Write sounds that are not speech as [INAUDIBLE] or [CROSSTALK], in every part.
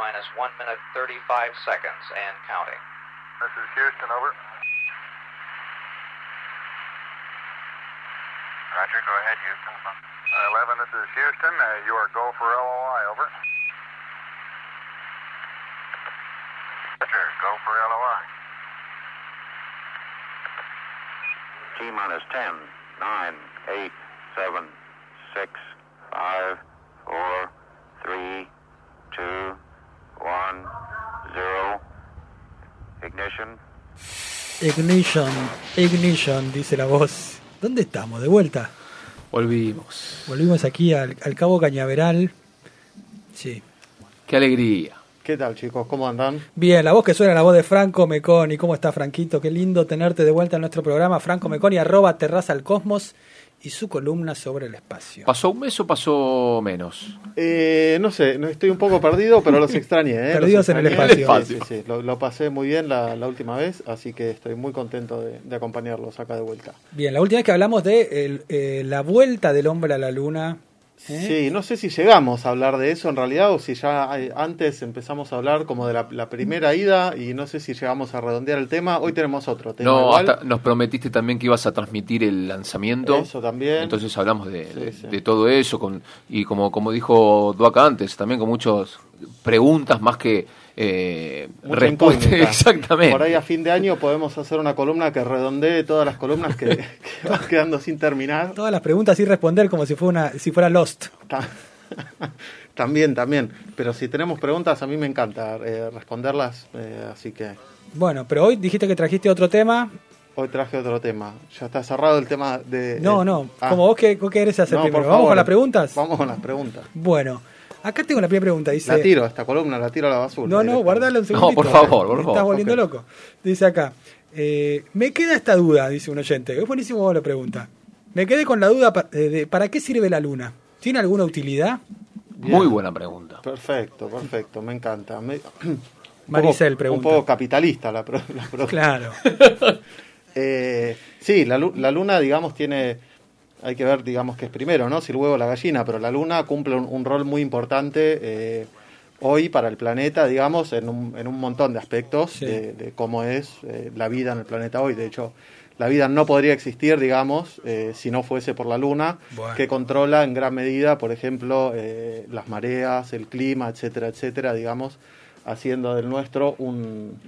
minus 1 minute 35 seconds and counting. This is Houston, over. Roger, go ahead, Houston. Uh, 11, this is Houston. Uh, you are go for LOI, over. Roger, go for LOI. T minus 10, 9, 8, 7, 6, Ignition. Ignition, ignition, dice la voz. ¿Dónde estamos? ¿De vuelta? Volvimos. Volvimos aquí al, al Cabo Cañaveral. Sí. Qué alegría. ¿Qué tal, chicos? ¿Cómo andan? Bien, la voz que suena, la voz de Franco Meconi. ¿Cómo está, Franquito? Qué lindo tenerte de vuelta en nuestro programa. Franco Meconi, arroba Terraza al Cosmos y su columna sobre el espacio. ¿Pasó un mes o pasó menos? Eh, no sé, no estoy un poco perdido, pero los [LAUGHS] extrañé. ¿eh? Perdidos Los en el espacio. Sí, sí, sí. Lo, lo pasé muy bien la, la última vez, así que estoy muy contento de, de acompañarlos acá de vuelta. Bien, la última vez que hablamos de el, eh, la vuelta del hombre a la luna. ¿Eh? Sí, no sé si llegamos a hablar de eso en realidad o si ya eh, antes empezamos a hablar como de la, la primera ida y no sé si llegamos a redondear el tema. Hoy tenemos otro tema. No, igual. hasta nos prometiste también que ibas a transmitir el lanzamiento. Eso también. Entonces hablamos de, Sí, de- sí. de todo eso con, y como, como dijo Duaca antes, también con muchas preguntas más que eh, incógnita. Exactamente. Por ahí a fin de año podemos hacer una columna que redondee todas las columnas que, [LAUGHS] que van quedando sin terminar. Todas las preguntas y responder como si fuera, una, si fuera Lost. Ta- [LAUGHS] también, también. Pero si tenemos preguntas, a mí me encanta eh, responderlas. eh, así que Bueno, pero hoy dijiste que trajiste otro tema. hoy traje otro tema. Ya está cerrado el tema de. No, eh, no, ah, como vos que vos querés hacer no, primero. por ¿Vamos con las preguntas? Vamos con las preguntas. Bueno, acá tengo la primera pregunta. Dice, La tiro, esta columna la tiro a la basura. No, no, guardala un segundito. No, por favor, por favor. Estás volviendo loco. Dice acá, eh, me queda esta duda, dice un oyente. Es buenísimo lo pregunta. Me quedé con la duda eh, de ¿para qué sirve la luna? ¿Tiene alguna utilidad? Muy buena pregunta. Perfecto, perfecto, me encanta. Me- [CLEARS THROAT] Maricel pregunta. Un poco capitalista la, la pregunta. Claro. [LAUGHS] Eh, sí, la, la luna, digamos, tiene. Hay que ver, digamos, que es primero, ¿no? Si el huevo o la gallina, pero la luna cumple un, un rol muy importante eh, hoy para el planeta, digamos, en un, en un montón de aspectos Sí. de, de cómo es eh, la vida en el planeta hoy. De hecho, la vida no podría existir, digamos, eh, si no fuese por la luna, Bueno. que controla en gran medida, por ejemplo, eh, las mareas, el clima, etcétera, etcétera, digamos, haciendo del nuestro un,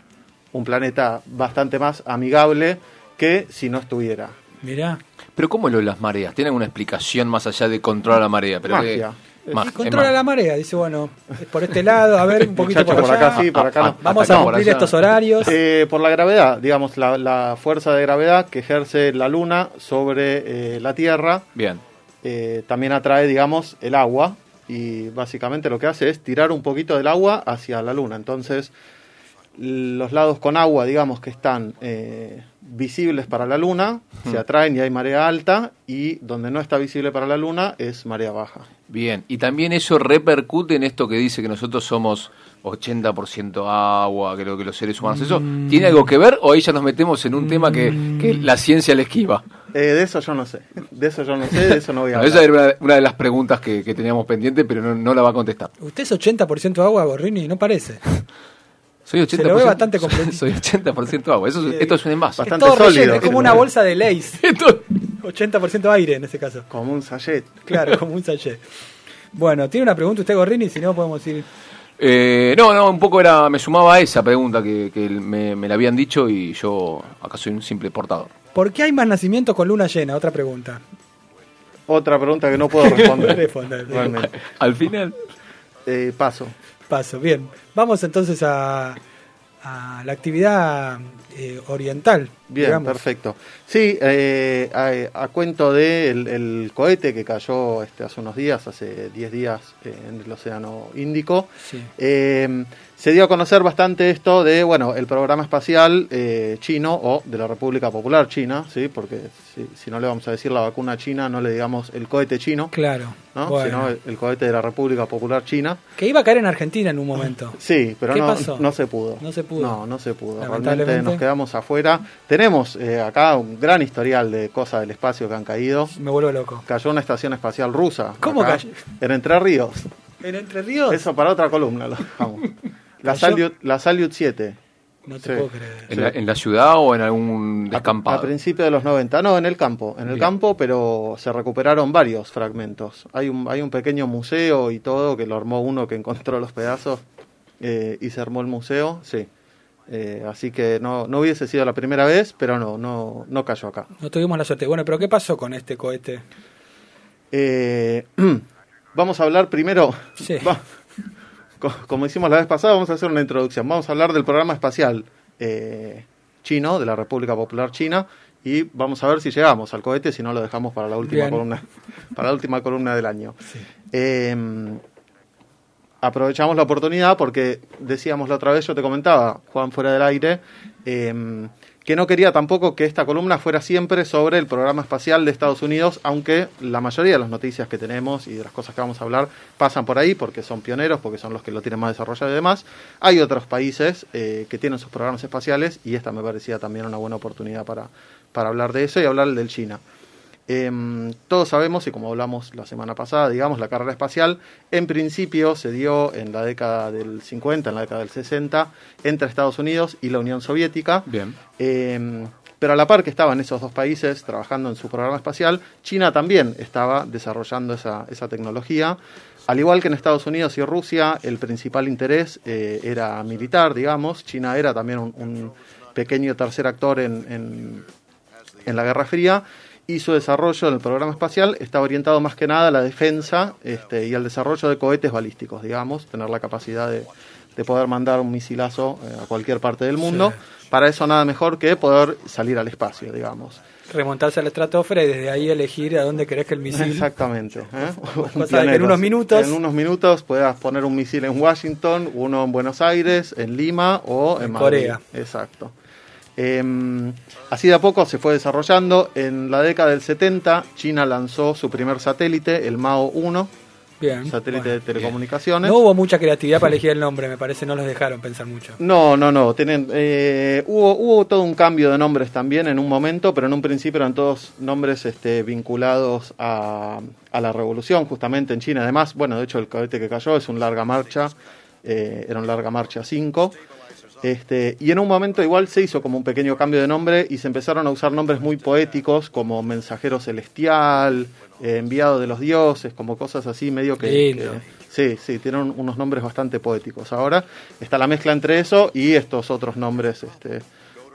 un planeta bastante más amigable que si no estuviera. Mirá. Pero ¿cómo lo de las mareas? ¿Tiene alguna explicación más allá de controlar la marea? Pero Magia. que- es controla la marea. Dice, bueno, es por este lado, a ver, un [LAUGHS] poquito Muchacho, por por allá. acá sí, por acá no. Vamos a cumplir estos horarios. Eh, por la gravedad, digamos, la, la fuerza de gravedad que ejerce la Luna sobre eh, la Tierra Bien. eh, también atrae, digamos, el agua y básicamente lo que hace es tirar un poquito del agua hacia la Luna. Entonces, los lados con agua, digamos, que están eh, visibles para la Luna, se atraen y hay marea alta y donde no está visible para la Luna es marea baja. Bien, y también eso repercute en esto que dice que nosotros somos 80% agua, lo que los seres humanos, ¿eso Mm. tiene algo que ver o ahí ya nos metemos en un tema que, que la ciencia le esquiva? Eh, de eso yo no sé, de eso yo no sé, de eso no voy a No, hablar. esa era una, una de las preguntas que, que teníamos pendiente, pero no, no la va a contestar. ¿Usted es 80% agua, Gorrini? No parece. [LAUGHS] Soy 80%, Se lo ve bastante [LAUGHS] soy, completito. soy 80% agua, eso, es- esto es un envase. Es Bastante todo relleno, sólido. es como una bolsa de Lays. [LAUGHS] Esto- 80% aire en este caso. Como un sachet. Claro, como un sachet. Bueno, ¿tiene una pregunta usted, Gorrini? Si no, podemos ir... Eh, no, no, un poco era, me sumaba a esa pregunta que, que me, me la habían dicho y yo acá soy un simple portador. ¿Por qué hay más nacimientos con luna llena? Otra pregunta. Otra pregunta que no puedo responder. [LAUGHS] Al final, Eh, paso. Paso, bien. Vamos entonces a, a la actividad eh, oriental. Bien, digamos. perfecto. Sí, eh, a, a cuento de el, el cohete que cayó este, hace unos días, hace 10 días eh, en el Océano Índico, Sí. Se dio a conocer bastante esto de, bueno, el programa espacial eh, chino o de la República Popular China, ¿sí? Porque si, si no le vamos a decir la vacuna china, no le digamos el cohete chino, Claro. ¿no? Bueno. Sino el, el cohete de la República Popular China. Que iba a caer en Argentina en un momento. [LAUGHS] Sí, pero ¿Qué no, pasó? no se pudo. No se pudo. No, no se pudo. Realmente nos quedamos afuera. Tenemos eh, acá un gran historial de cosas del espacio que han caído. Me vuelvo loco. Cayó una estación espacial rusa. ¿Cómo acá, cayó? En Entre Ríos. ¿En Entre Ríos? Eso para otra columna lo dejamos. [LAUGHS] La. Salyut, la Salyut 7. No te Sí. puedo creer. ¿En la, en la ciudad o en algún descampado? a principios de los 90. No, en el campo. En el Bien. campo, pero se recuperaron varios fragmentos. Hay un, hay un pequeño museo y todo que lo armó uno que encontró los pedazos eh, y se armó el museo. Sí. Eh, así que no, no hubiese sido la primera vez, pero no, no, no cayó acá. No tuvimos la suerte. Bueno, pero ¿qué pasó con este cohete? Eh, [CLEARS THROAT] vamos a hablar primero, Sí. va- como hicimos la vez pasada, vamos a hacer una introducción. Vamos a hablar del programa espacial eh, chino, de la República Popular China, y vamos a ver si llegamos al cohete, si no lo dejamos para la última Bien. columna, [LAUGHS] para la última columna del año. Eh, aprovechamos la oportunidad porque decíamos la otra vez, yo te comentaba, Juan, fuera del aire, eh, que no quería tampoco que esta columna fuera siempre sobre el programa espacial de Estados Unidos, aunque la mayoría de las noticias que tenemos y de las cosas que vamos a hablar pasan por ahí porque son pioneros, porque son los que lo tienen más desarrollado y demás. Hay otros países eh, que tienen sus programas espaciales y esta me parecía también una buena oportunidad para, para hablar de eso y hablar del China. Em, todos sabemos, y como hablamos la semana pasada, digamos, la carrera espacial en principio se dio en la década del 50, en la década del 60, entre Estados Unidos y la Unión Soviética. Bien. Eh, pero a la par que estaban esos dos países trabajando en su programa espacial, China también estaba desarrollando esa, esa tecnología. Al igual que en Estados Unidos y Rusia, el principal interés eh, era militar, digamos. China era también un, un pequeño tercer actor en, en- en la Guerra Fría y su desarrollo en el programa espacial está orientado más que nada a la defensa este, y al desarrollo de cohetes balísticos, digamos, tener la capacidad de, de poder mandar un misilazo eh, a cualquier parte del mundo. Para eso nada mejor que poder salir al espacio, digamos. Remontarse a la estratosfera y desde ahí elegir a dónde querés que el misil. [LAUGHS] Exactamente. ¿eh? [LAUGHS] Un que en unos minutos- En unos minutos puedas poner un misil en Washington, uno en Buenos Aires, en Lima o en, En Madrid. Corea. Exacto. Em, así de a poco se fue desarrollando. En la década del 70, China lanzó su primer satélite, el Mao 1, Bien. satélite bueno. de telecomunicaciones. No hubo mucha creatividad para elegir el nombre, me parece, no los dejaron pensar mucho. No, no, no. Tienen, eh, hubo, hubo todo un cambio de nombres también en un momento, pero en un principio eran todos nombres este, vinculados a, a la revolución, justamente en China. Además, bueno, de hecho el cohete que cayó es un larga marcha, eh, era un larga marcha 5. Este, y en un momento igual se hizo como un pequeño cambio de nombre y se empezaron a usar nombres muy poéticos como mensajero celestial, eh, enviado de los dioses, como cosas así medio que, Lindo. que- Sí, sí, tienen unos nombres bastante poéticos. Ahora está la mezcla entre eso y estos otros nombres este,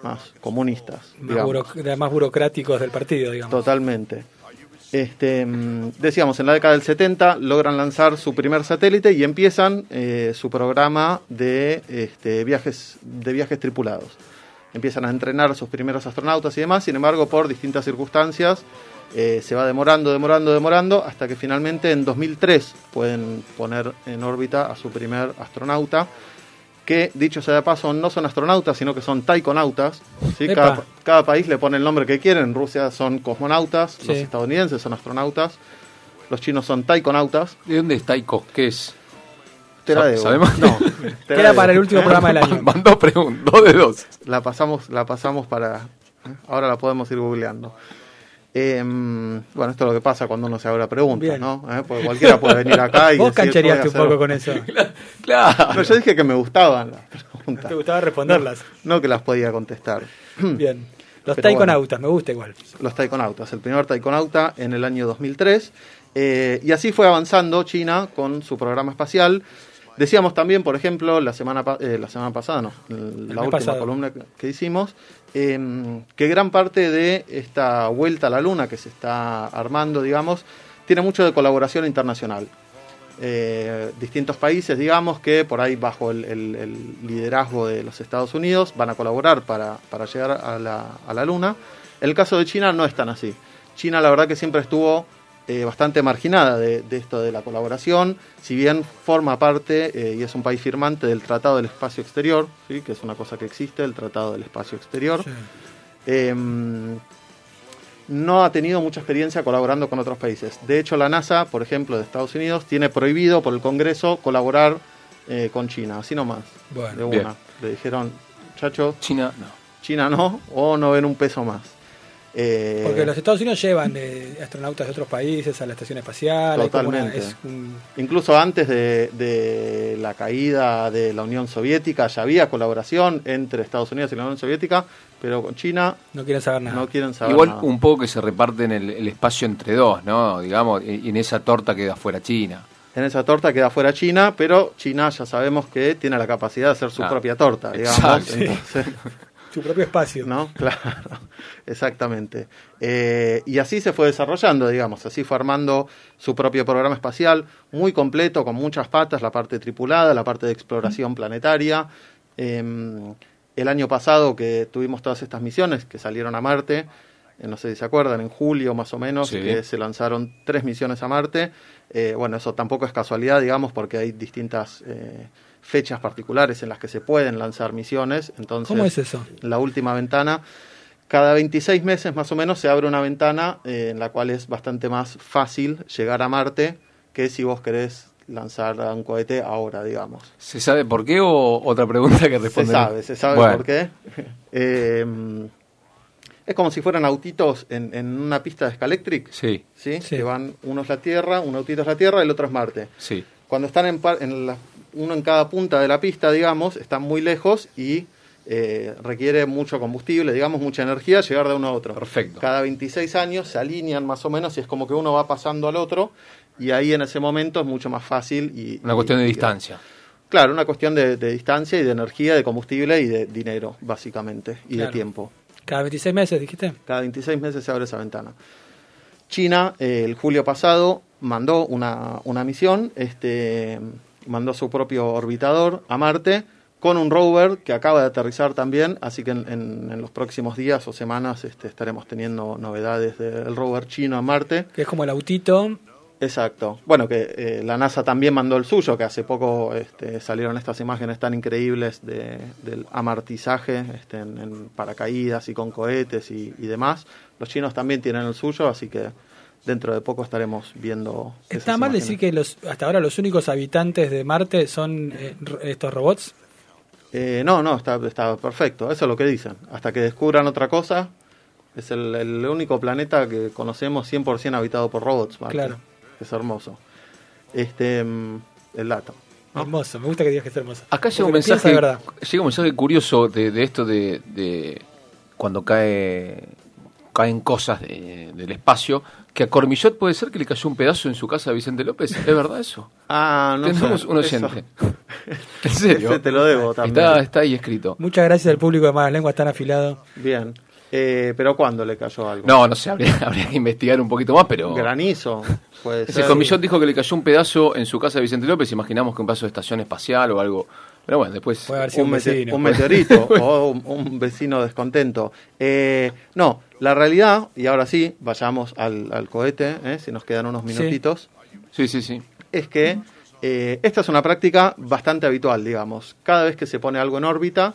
más comunistas. Más, buro- más burocráticos del partido, digamos. Totalmente. Este, mm, decíamos, en la década del 70 logran lanzar su primer satélite y empiezan eh, su programa de este, viajes, de viajes tripulados. Empiezan a entrenar a sus primeros astronautas y demás, sin embargo, por distintas circunstancias, eh, se va demorando, demorando, demorando, hasta que finalmente en 2003 pueden poner en órbita a su primer astronauta, que dicho sea de paso, no son astronautas, sino que son taikonautas. ¿sí? Cada, cada país le pone el nombre que quieren. En Rusia son cosmonautas, los estadounidenses son astronautas, los chinos son taikonautas. ¿De dónde es Taiko? ¿Qué es? Te la debo. ¿sabemos? No, [LAUGHS] te la Queda debo. para el último programa del año. [LAUGHS] Van dos preguntas, dos de dos. La pasamos, la pasamos para. Ahora la podemos ir googleando. Em, bueno, esto es lo que pasa cuando uno se abre preguntas, Bien. ¿no? ¿Eh? Porque cualquiera puede venir acá y. [LAUGHS] Vos decir, canchereaste un "Voy a poco hacer-". con eso. [LAUGHS] Claro. No, yo dije que me gustaban las preguntas. Te gustaba responderlas. No que las podía contestar. [CLEARS THROAT] Bien. Los Pero taikonautas, me gusta igual. los taikonautas, el primer taikonauta en el año 2003. eh, y así fue avanzando China con su programa espacial. Decíamos también, por ejemplo, la semana, eh, la semana pasada, no, la última pasado. columna que, que hicimos, eh, que gran parte de esta vuelta a la Luna que se está armando, digamos, tiene mucho de colaboración internacional. Eh, distintos países, digamos, que por ahí bajo el, el- el liderazgo de los Estados Unidos van a colaborar para, para llegar a la, a la Luna. El caso de China no es tan así. China la verdad que siempre estuvo eh, bastante marginada de, de esto de la colaboración, si bien forma parte eh, y es un país firmante del Tratado del Espacio Exterior, ¿sí? que es una cosa que existe, el Tratado del Espacio Exterior. Sí. Eh, no ha tenido mucha experiencia colaborando con otros países. De hecho, la NASA, por ejemplo, de Estados Unidos, tiene prohibido por el Congreso colaborar eh, con China, así nomás. Bueno, de bien. una. Le dijeron, muchachos, China, no. China no, o no ven un peso más. Eh, Porque los Estados Unidos llevan eh, astronautas de otros países a la estación espacial. una- Totalmente. es un- Incluso antes de, de la caída de la Unión Soviética ya había colaboración entre Estados Unidos y la Unión Soviética, pero con China no quieren saber nada. no quieren saber Igual nada. un poco que se reparten el, el espacio entre dos, ¿no? Digamos, y y en esa torta queda fuera China. En esa torta queda fuera China, pero China ya sabemos que tiene la capacidad de hacer su Ah, propia torta, digamos. exacto. Entonces, [LAUGHS] Su propio espacio. ¿no? [LAUGHS] Claro, exactamente. Eh, y así se fue desarrollando, digamos, así fue armando su propio programa espacial, muy completo, con muchas patas, la parte tripulada, la parte de exploración planetaria. Eh, el año pasado que tuvimos todas estas misiones que salieron a Marte, eh, no sé si se acuerdan, en julio más o menos, Sí. que se lanzaron tres misiones a Marte. Eh, bueno, eso tampoco es casualidad, digamos, porque hay distintas eh, fechas particulares en las que se pueden lanzar misiones. Entonces, ¿Cómo es eso? la última ventana. Cada 26 meses más o menos se abre una ventana eh, en la cual es bastante más fácil llegar a Marte que si vos querés lanzar a un cohete ahora, digamos. ¿Se sabe por qué o otra pregunta que Se responde? sabe, se sabe Bueno, por qué. [LAUGHS] Eh, es como si fueran autitos en, en una pista de Scalectric, Sí, ¿sí? Sí. Que van, uno es la Tierra, un autito es la Tierra, el otro es Marte. sí. Cuando están en, par- en la- uno en cada punta de la pista, digamos, están muy lejos y eh, requiere mucho combustible, digamos, mucha energía llegar de uno a otro. Perfecto. Cada 26 años se alinean más o menos y es como que uno va pasando al otro y ahí en ese momento es mucho más fácil. y Una cuestión de distancia. Claro, una cuestión de, de distancia y de energía, de combustible y de dinero, básicamente, y Claro. de tiempo. Cada 26 meses, dijiste. Cada 26 meses se abre esa ventana. China, eh, el julio pasado, mandó una, una misión, este, mandó su propio orbitador a Marte con un rover que acaba de aterrizar también, así que en, en- en los próximos días o semanas este, estaremos teniendo novedades del rover chino a Marte. Que es como el autito. Exacto. Bueno, que eh, la NASA también mandó el suyo, que hace poco este, salieron estas imágenes tan increíbles de, del amartizaje este, en, en paracaídas y con cohetes y, y demás. Los chinos también tienen el suyo, así que dentro de poco estaremos viendo. ¿Está mal imágenes. decir que los hasta ahora los únicos habitantes de Marte son eh, estos robots? Eh, no, no, está, está perfecto. Eso es lo que dicen. Hasta que descubran otra cosa, es el, el único planeta que conocemos 100% habitado por robots. Marte. Claro. Es hermoso. Este, mm, el dato. ¿no? Hermoso, me gusta que digas que es hermoso. Acá llega un mensaje, de verdad. llega un mensaje curioso de, de esto de, de cuando cae caen cosas de- del espacio, que a Cormillot puede ser que le cayó un pedazo en su casa a Vicente López. ¿Es verdad eso? Ah, no Tenemos sé, un oyente. [LAUGHS] ¿En serio? Ese te lo debo también. Está, está ahí escrito. Muchas gracias al público de Malas Lenguas tan afilado. Bien. Eh, pero ¿cuándo le cayó algo? No, no sé, habría, [LAUGHS] habría que investigar un poquito más, pero... Granizo. Puede Ese ser. Cormillot dijo que le cayó un pedazo en su casa de Vicente López, imaginamos que un pedazo de estación espacial o algo. Pero bueno, después... Puede haber sido un, un mete- vecino. un meteorito [LAUGHS] o un, un vecino descontento. Eh, no, la realidad, y ahora sí, vayamos al, al cohete, eh, si nos quedan unos Sí. minutitos, Sí, sí, sí. es que eh, esta es una práctica bastante habitual, digamos. Cada vez que se pone algo en órbita,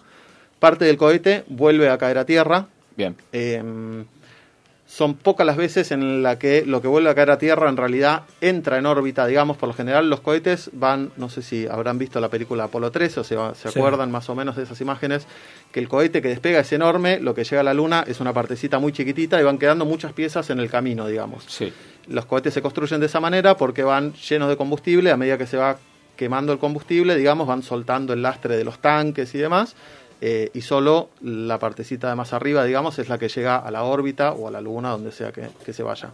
parte del cohete vuelve a caer a tierra, Bien. Son pocas las veces en la que lo que vuelve a caer a tierra en realidad entra en órbita, digamos, por lo general los cohetes van, no sé si habrán visto la película Apolo 13 o se, se Sí. acuerdan más o menos de esas imágenes, que el cohete que despega es enorme, lo que llega a la luna es una partecita muy chiquitita y van quedando muchas piezas en el camino, digamos. Sí. Los cohetes se construyen de esa manera porque van llenos de combustible, a medida que se va quemando el combustible, digamos, van soltando el lastre de los tanques y demás, eh, y solo la partecita de más arriba, digamos, es la que llega a la órbita o a la luna, donde sea que, que se vaya.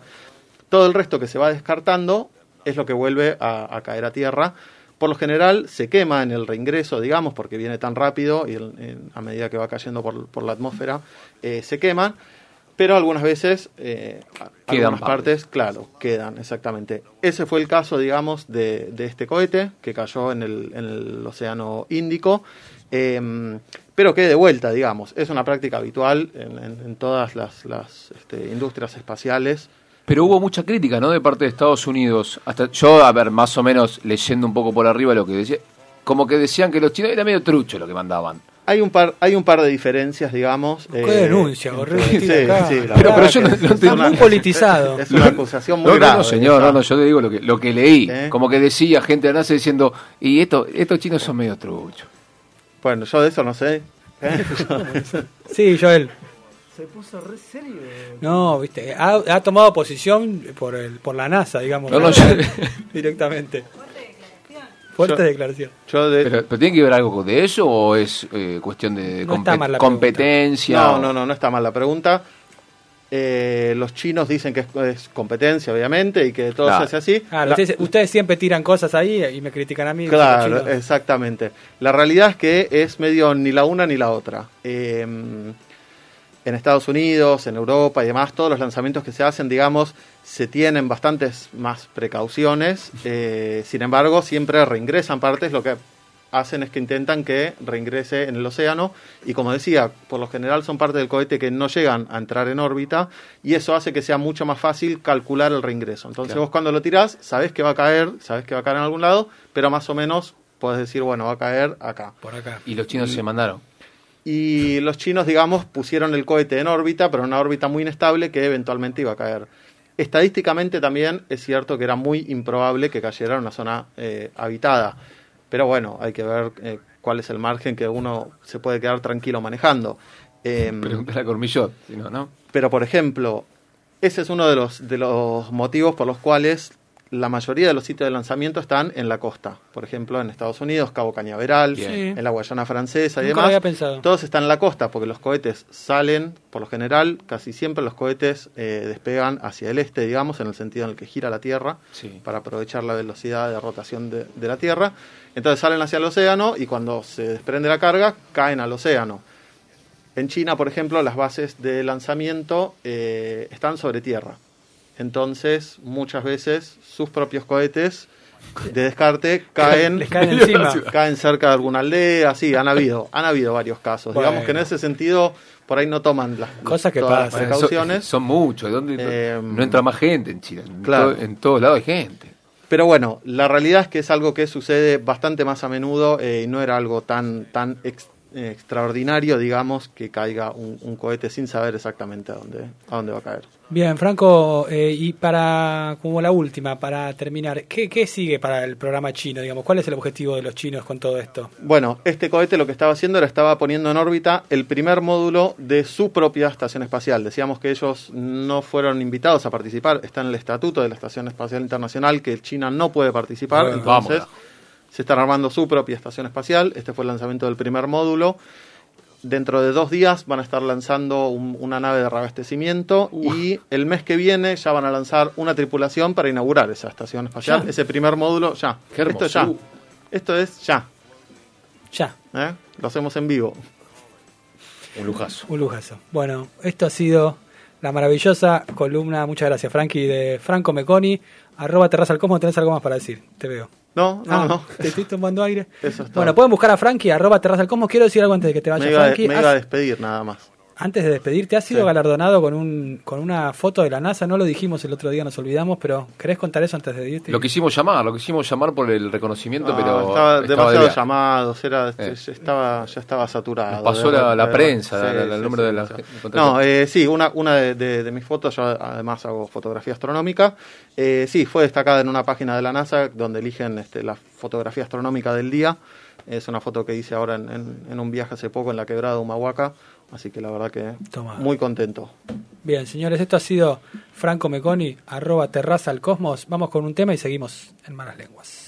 Todo el resto que se va descartando es lo que vuelve a, a caer a tierra. Por lo general se quema en el reingreso, digamos, porque viene tan rápido y el- en- a medida que va cayendo por, por la atmósfera, eh, se queman. Pero algunas veces, eh, algunas partes. partes, claro, quedan, exactamente. Ese fue el caso, digamos, de, de este cohete que cayó en el, en el Océano Índico. eh, pero que de vuelta, digamos, es una práctica habitual en, en- en todas las, las, este, industrias espaciales. Pero hubo mucha crítica, ¿no? De parte de Estados Unidos. Hasta yo, a ver, más o menos leyendo un poco por arriba lo que decía, como que decían que los chinos era medio trucho lo que mandaban. Hay un par, hay un par de diferencias, digamos. ¿Qué eh, denuncia? Gorrero, sí, sí, la Pero- verdad pero yo no- no Está una- muy politizado. Es una acusación muy No, no, grave. no, señor, esa. no, no, yo te digo lo que, lo que leí. ¿Eh? Como que decía gente de NASA diciendo, y esto, estos chinos son medio truchos. Bueno, yo de eso no sé. ¿eh? [LAUGHS] Sí, Joel. Se puso re serio. No, viste, ha, ha tomado posición por el por la NASA, digamos. No, no, yo- [LAUGHS] directamente. Fuerte Yo- declaración. Yo de- pero, pero tiene que ver algo de eso o es eh, cuestión de No compet- competencia? No, o- no, no, no está mal la pregunta. Eh, los chinos dicen que es, es competencia, obviamente, y que todo Claro. se hace así. Claro, La- ustedes, ustedes siempre tiran cosas ahí y me critican a mí. Claro, exactamente. La realidad es que es medio ni la una ni la otra. Eh, en Estados Unidos, en Europa y demás, todos los lanzamientos que se hacen, digamos, se tienen bastantes más precauciones. eh, sin embargo, siempre reingresan partes, lo que hacen es que intentan que reingrese en el océano y como decía, por lo general son partes del cohete que no llegan a entrar en órbita y eso hace que sea mucho más fácil calcular el reingreso. Entonces Claro. vos cuando lo tirás, sabés que va a caer, sabés que va a caer en algún lado, pero más o menos podés decir, bueno, va a caer acá. Por acá. Y los chinos se mandaron. Y los chinos, digamos, pusieron el cohete en órbita, pero en una órbita muy inestable que eventualmente iba a caer. Estadísticamente también es cierto que era muy improbable que cayera en una zona eh, habitada. Pero bueno, hay que ver eh, cuál es el margen que uno se puede quedar tranquilo manejando. Em, Pregúntale a Cormillot, si no, ¿no? pero, por ejemplo, ese es uno de los, de los motivos por los cuales la mayoría de los sitios de lanzamiento están en la costa. Por ejemplo, en Estados Unidos, Cabo Cañaveral. Sí. en la Guayana Francesa y Nunca demás. había pensado. Todos están en la costa porque los cohetes salen, por lo general, casi siempre los cohetes eh, despegan hacia el este, digamos, en el sentido en el que gira la Tierra, Sí. para aprovechar la velocidad de rotación de, de la Tierra. Entonces salen hacia el océano y cuando se desprende la carga, caen al océano. En China, por ejemplo, las bases de lanzamiento eh, están sobre tierra. Entonces, muchas veces sus propios cohetes de descarte [LAUGHS] caen, Les caen [LAUGHS] encima. caen cerca de alguna aldea, sí, han habido, han habido varios casos. Bueno. Digamos que en ese sentido, por ahí no toman las, Cosas que todas las pasan. precauciones. Son, son muchos. ¿Dónde, Eh, no entra más gente en China. En, claro. todo- en todos lados hay gente. Pero bueno, la realidad es que es algo que sucede bastante más a menudo eh, y no era algo tan, tan ex- eh, extraordinario, digamos, que caiga un, un cohete sin saber exactamente a dónde, a dónde va a caer. Bien, Franco, eh, y para, como la última, para terminar, ¿qué, ¿qué sigue para el programa chino? Digamos, ¿Cuál es el objetivo de los chinos con todo esto? Bueno, este cohete lo que estaba haciendo era estaba poniendo en órbita el primer módulo de su propia estación espacial. Decíamos que ellos no fueron invitados a participar, está en el estatuto de la Estación Espacial Internacional que China no puede participar, Bueno, entonces vámonos. Se están armando su propia estación espacial. Este fue el lanzamiento del primer módulo. Dentro de dos días van a estar lanzando un- una nave de reabastecimiento y el mes que viene ya van a lanzar una tripulación para inaugurar esa estación espacial, Ya. ese primer módulo ya. Qué Esto es ya. hermosura. Esto es ya. Ya, ¿eh? Lo hacemos en vivo. Un lujazo. un lujazo. Bueno, esto ha sido la maravillosa columna, muchas gracias Frankie, de Franco Meconi, arroba terraza al tenés algo más para decir, te veo. No, no, Ah, no. Te estoy tomando aire. Eso. Bueno, pueden buscar a Frankie, arroba terraza al cosmos. Quiero decir algo antes de que te vaya, me iba, Frankie. me iba a despedir nada más. Antes de despedirte, has sido Sí. galardonado con un con una foto de la NASA. No lo dijimos el otro día, nos olvidamos, pero ¿querés contar eso antes de irte? Lo quisimos llamar, lo quisimos llamar por el reconocimiento, No, pero estaba de demasiados viaje. llamados, era, Eh. ya estaba, ya estaba saturado. Nos pasó de- la- la de- prensa, la- la- el número de la- demasiado. No, eh, sí, una, una de, de- de mis fotos, yo además hago fotografía astronómica. Eh, sí, fue destacada en una página de la NASA donde eligen este, la fotografía astronómica del día. Es una foto que hice ahora en, en- en un viaje hace poco en la quebrada de Humahuaca. Así que la verdad que Toma. muy contento. Bien, señores, esto ha sido Franco Meconi, arroba terraza al cosmos. Vamos con un tema y seguimos en malas lenguas.